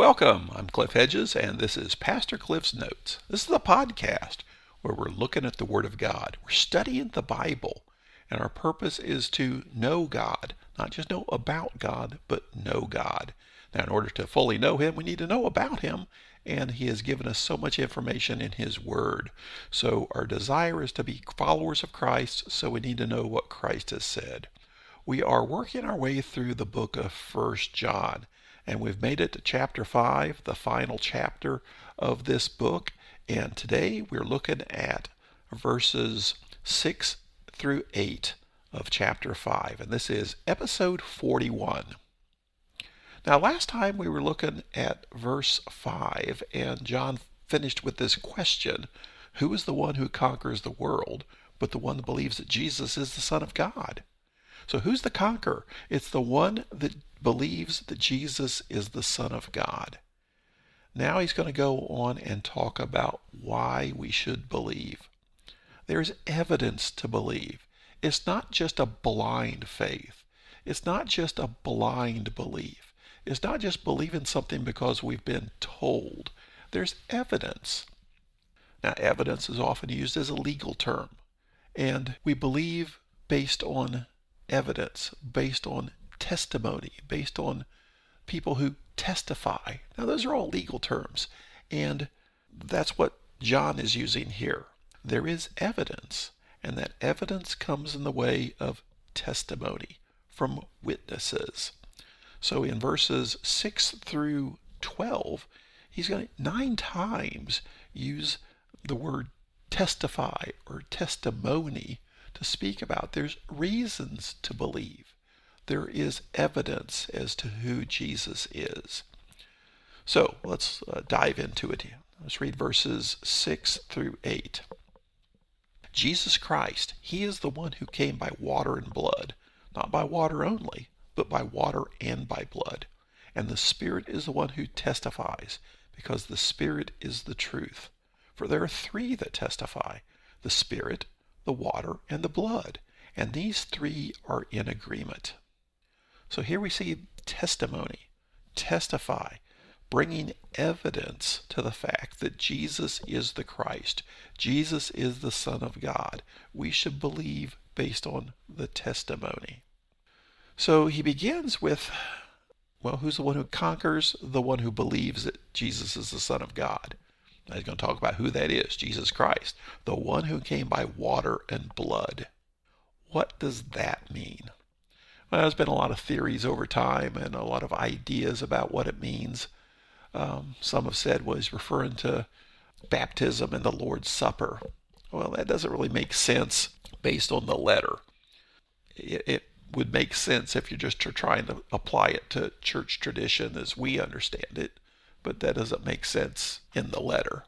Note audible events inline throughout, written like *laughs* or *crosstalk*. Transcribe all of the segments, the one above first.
Welcome. I'm Cliff Hedges, and this is Pastor Cliff's Notes. This is the podcast where we're looking at the Word of God. We're studying the Bible, and our purpose is to know God, not just know about God, but know God. Now, in order to fully know Him, we need to know about Him, and He has given us so much information in His Word. So, our desire is to be followers of Christ, so we need to know what Christ has said. We are working our way through the book of First John and we've made it to chapter 5, the final chapter of this book. And today we're looking at verses 6 through 8 of chapter 5. And this is episode 41. Now, last time we were looking at verse 5, and John finished with this question Who is the one who conquers the world but the one that believes that Jesus is the Son of God? So, who's the conqueror? It's the one that believes that Jesus is the Son of God. Now he's going to go on and talk about why we should believe. There's evidence to believe. It's not just a blind faith. It's not just a blind belief. It's not just believing something because we've been told. There's evidence. Now, evidence is often used as a legal term, and we believe based on evidence, based on testimony, based on people who testify. Now, those are all legal terms, and that's what John is using here. There is evidence, and that evidence comes in the way of testimony from witnesses. So in verses 6 through 12, he's going to nine times use the word testify or testimony to speak about. There's reasons to believe there is evidence as to who Jesus is. So let's uh, dive into it. Let's read verses 6 through 8. Jesus Christ, He is the one who came by water and blood, not by water only, but by water and by blood. And the Spirit is the one who testifies, because the Spirit is the truth. For there are three that testify the Spirit, the water, and the blood, and these three are in agreement. So here we see testimony, testify, bringing evidence to the fact that Jesus is the Christ, Jesus is the Son of God. We should believe based on the testimony. So he begins with, well, who's the one who conquers? The one who believes that Jesus is the Son of God. Now he's going to talk about who that is Jesus Christ, the one who came by water and blood. What does that mean? Well, there's been a lot of theories over time and a lot of ideas about what it means. Um, some have said was referring to baptism and the Lord's Supper. Well, that doesn't really make sense based on the letter. It, it would make sense if you're just trying to apply it to church tradition as we understand it, but that doesn't make sense in the letter.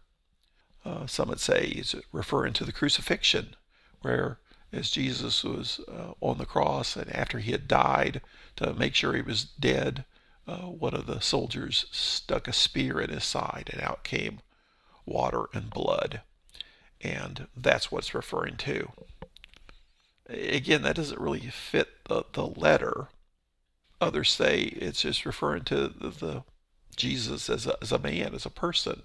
Uh, some would say he's referring to the crucifixion, where as Jesus was uh, on the cross and after he had died to make sure he was dead, uh, one of the soldiers stuck a spear in his side and out came water and blood. And that's what it's referring to. Again, that doesn't really fit the, the letter. Others say it's just referring to the, the Jesus as a, as a man, as a person.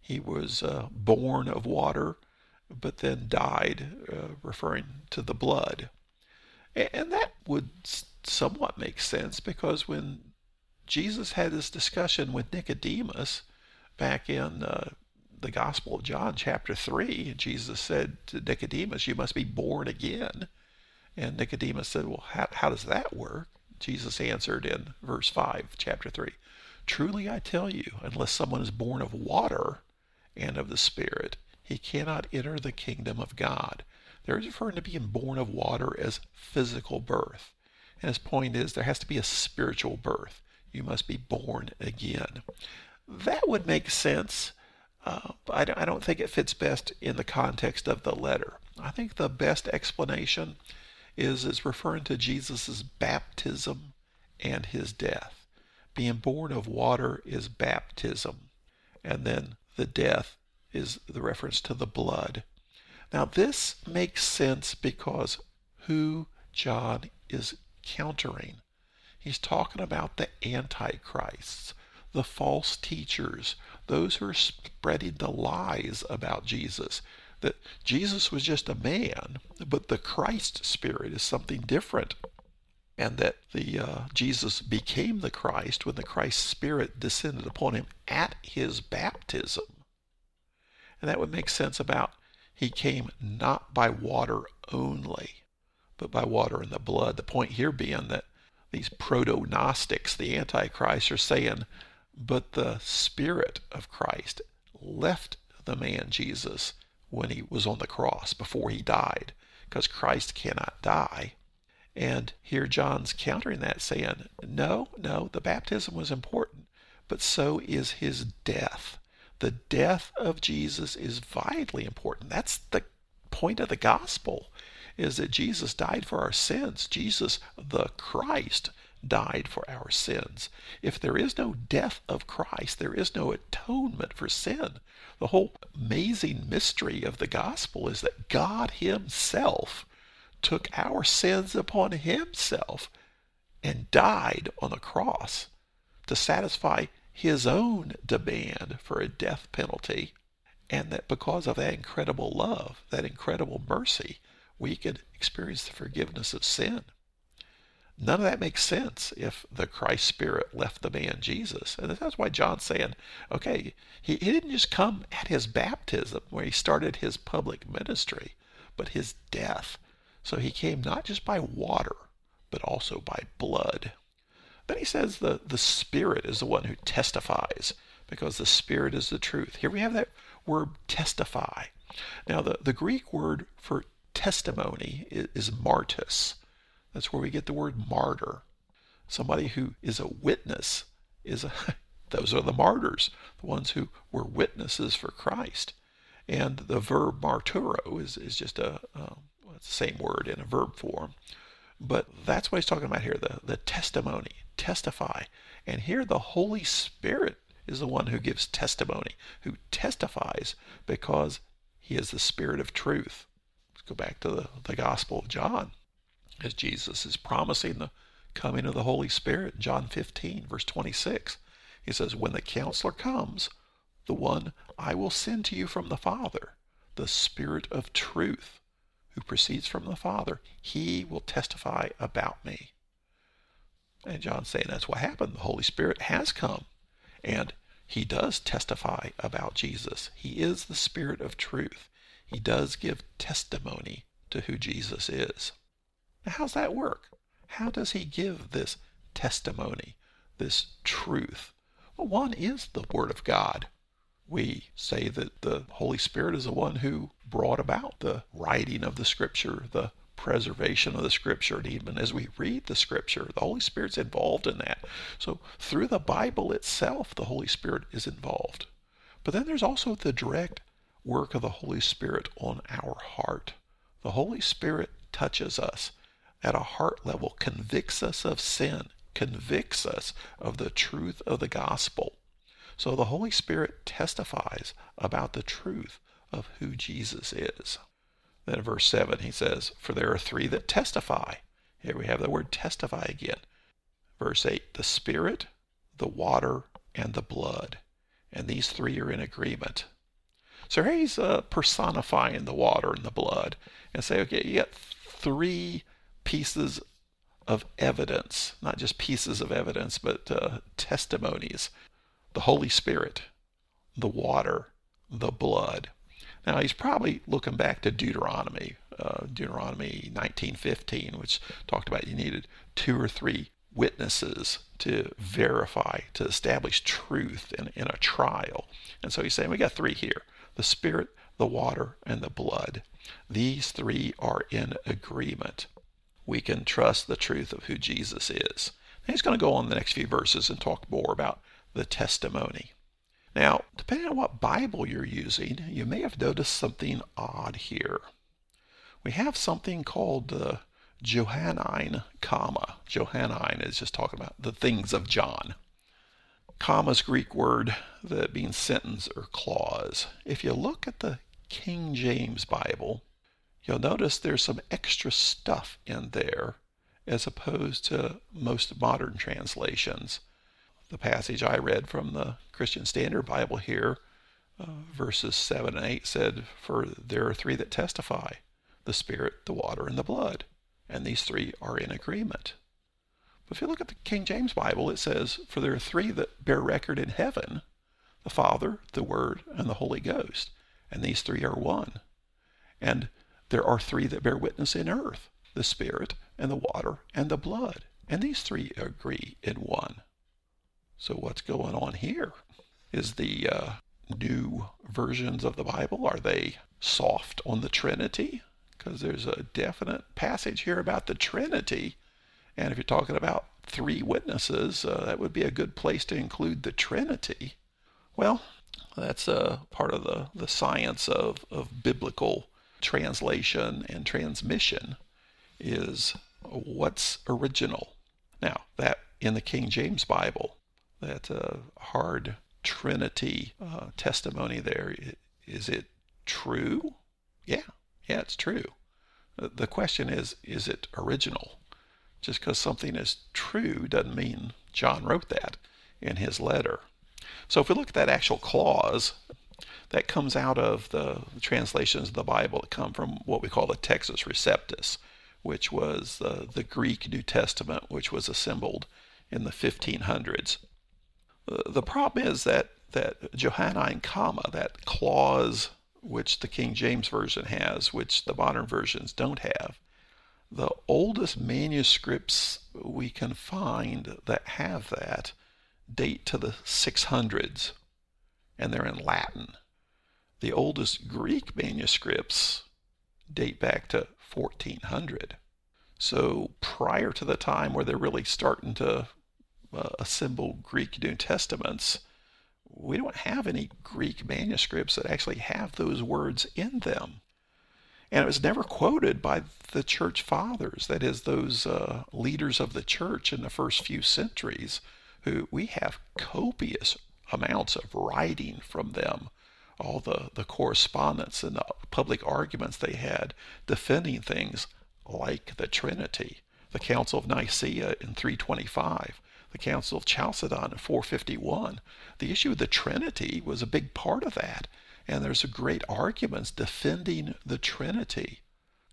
He was uh, born of water but then died, uh, referring to the blood. And that would somewhat make sense because when Jesus had this discussion with Nicodemus back in uh, the Gospel of John, chapter 3, Jesus said to Nicodemus, You must be born again. And Nicodemus said, Well, how, how does that work? Jesus answered in verse 5, chapter 3 Truly I tell you, unless someone is born of water and of the Spirit, he cannot enter the kingdom of God. There is referring to being born of water as physical birth. And his point is there has to be a spiritual birth. You must be born again. That would make sense, uh, but I don't think it fits best in the context of the letter. I think the best explanation is, is referring to Jesus' baptism and his death. Being born of water is baptism, and then the death is the reference to the blood. Now, this makes sense because who John is countering. He's talking about the antichrists, the false teachers, those who are spreading the lies about Jesus. That Jesus was just a man, but the Christ Spirit is something different. And that the uh, Jesus became the Christ when the Christ Spirit descended upon him at his baptism. And that would make sense about he came not by water only, but by water and the blood. The point here being that these proto Gnostics, the Antichrist, are saying, but the Spirit of Christ left the man Jesus when he was on the cross before he died, because Christ cannot die. And here John's countering that, saying, no, no, the baptism was important, but so is his death. The death of Jesus is vitally important. That's the point of the gospel is that Jesus died for our sins. Jesus the Christ died for our sins. If there is no death of Christ, there is no atonement for sin. The whole amazing mystery of the gospel is that God himself took our sins upon himself and died on the cross to satisfy his own demand for a death penalty, and that because of that incredible love, that incredible mercy, we could experience the forgiveness of sin. None of that makes sense if the Christ Spirit left the man Jesus. And that's why John's saying, okay, he, he didn't just come at his baptism where he started his public ministry, but his death. So he came not just by water, but also by blood. Then he says the, the Spirit is the one who testifies because the Spirit is the truth. Here we have that word testify. Now, the, the Greek word for testimony is, is martus. That's where we get the word martyr. Somebody who is a witness is a, *laughs* those are the martyrs, the ones who were witnesses for Christ. And the verb marturo is, is just a, um, it's the same word in a verb form. But that's what he's talking about here the, the testimony, testify. And here the Holy Spirit is the one who gives testimony, who testifies because he is the Spirit of truth. Let's go back to the, the Gospel of John, as Jesus is promising the coming of the Holy Spirit. John 15, verse 26. He says, When the counselor comes, the one I will send to you from the Father, the Spirit of truth, who proceeds from the Father, he will testify about me. And John's saying that's what happened. The Holy Spirit has come, and he does testify about Jesus. He is the Spirit of truth. He does give testimony to who Jesus is. Now, how's that work? How does he give this testimony, this truth? Well, one is the Word of God we say that the Holy Spirit is the one who brought about the writing of the Scripture, the preservation of the Scripture. And even as we read the Scripture, the Holy Spirit's involved in that. So through the Bible itself, the Holy Spirit is involved. But then there's also the direct work of the Holy Spirit on our heart. The Holy Spirit touches us at a heart level, convicts us of sin, convicts us of the truth of the gospel. So the Holy Spirit testifies about the truth of who Jesus is. Then in verse 7 he says, For there are three that testify. Here we have the word testify again. Verse 8, the Spirit, the water, and the blood. And these three are in agreement. So here he's uh, personifying the water and the blood and say, okay, you got three pieces of evidence, not just pieces of evidence, but uh, testimonies the Holy Spirit, the water, the blood. Now he's probably looking back to Deuteronomy, uh, Deuteronomy 19:15, which talked about you needed two or three witnesses to verify, to establish truth in, in a trial. And so he's saying we got three here: the Spirit, the water, and the blood. These three are in agreement. We can trust the truth of who Jesus is. And he's going to go on the next few verses and talk more about the testimony. Now, depending on what Bible you're using, you may have noticed something odd here. We have something called the Johannine comma. Johannine is just talking about the things of John. Comma's Greek word that means sentence or clause. If you look at the King James Bible, you'll notice there's some extra stuff in there as opposed to most modern translations the passage I read from the Christian Standard Bible here, uh, verses 7 and 8 said, For there are three that testify the Spirit, the water, and the blood. And these three are in agreement. But if you look at the King James Bible, it says, For there are three that bear record in heaven the Father, the Word, and the Holy Ghost. And these three are one. And there are three that bear witness in earth the Spirit, and the water, and the blood. And these three agree in one. So what's going on here? Is the uh, new versions of the Bible, are they soft on the Trinity? Because there's a definite passage here about the Trinity. And if you're talking about three witnesses, uh, that would be a good place to include the Trinity. Well, that's a uh, part of the, the science of, of biblical translation and transmission is what's original. Now, that in the King James Bible, that uh, hard Trinity uh, testimony there, is it true? Yeah, yeah, it's true. The question is, is it original? Just because something is true doesn't mean John wrote that in his letter. So if we look at that actual clause, that comes out of the, translations of the Bible that come from what we call the Textus Receptus, which was the Greek New Testament, which was assembled in the 1500s. The problem is that, that Johannine comma, that clause which the King James Version has, which the modern versions don't have, the oldest manuscripts we can find that have that date to the 600s, and they're in Latin. The oldest Greek manuscripts date back to 1400. So prior to the time where they're really starting to uh, assemble Greek New Testaments, we don't have any Greek manuscripts that actually have those words in them. And it was never quoted by the church fathers, that is, those uh, leaders of the church in the first few centuries, who we have copious amounts of writing from them all the, the correspondence and the public arguments they had defending things like the Trinity, the Council of Nicaea in 325, the Council of Chalcedon in 451. The issue of the Trinity was a big part of that, and there's a great arguments defending the Trinity.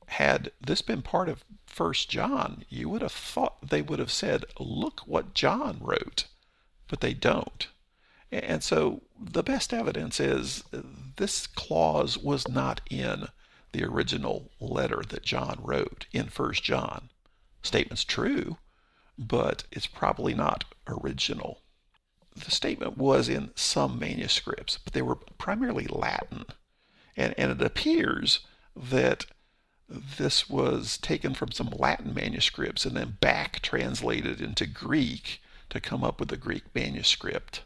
Had this been part of First John, you would have thought they would have said, "Look what John wrote," but they don't. And so the best evidence is this clause was not in the original letter that John wrote in First John. Statement's true, but it's probably not original. The statement was in some manuscripts, but they were primarily Latin. And, and it appears that this was taken from some Latin manuscripts and then back translated into Greek to come up with a Greek manuscript.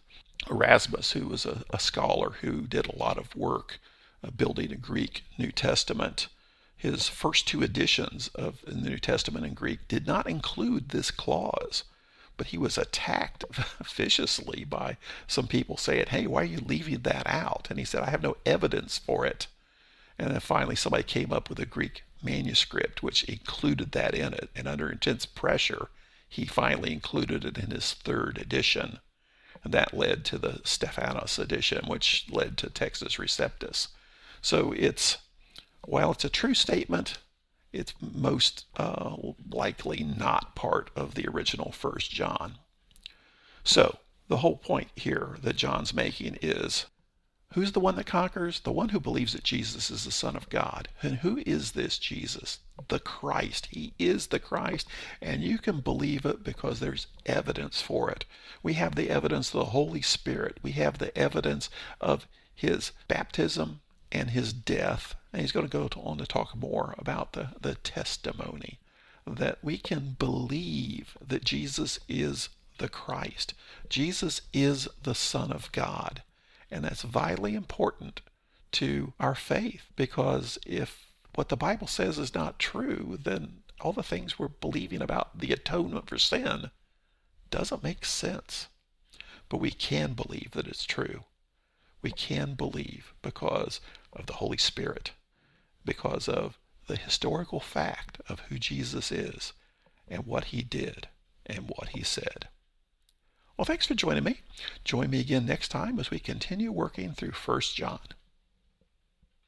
Erasmus, who was a, a scholar who did a lot of work uh, building a Greek New Testament, his first two editions of the New Testament in Greek did not include this clause. But he was attacked *laughs* viciously by some people saying, Hey, why are you leaving that out? And he said, I have no evidence for it. And then finally, somebody came up with a Greek manuscript which included that in it. And under intense pressure, he finally included it in his third edition. And that led to the Stephanus edition, which led to Textus Receptus. So it's, while it's a true statement, it's most uh, likely not part of the original First John. So the whole point here that John's making is Who's the one that conquers? The one who believes that Jesus is the Son of God. And who is this Jesus? The Christ. He is the Christ, and you can believe it because there's evidence for it. We have the evidence of the Holy Spirit. We have the evidence of his baptism and his death. And he's going to go on to talk more about the, the testimony that we can believe that Jesus is the Christ. Jesus is the Son of God. And that's vitally important to our faith because if what the Bible says is not true, then all the things we're believing about the atonement for sin doesn't make sense. But we can believe that it's true. We can believe because of the Holy Spirit, because of the historical fact of who Jesus is and what he did and what he said. Well, thanks for joining me. Join me again next time as we continue working through 1 John.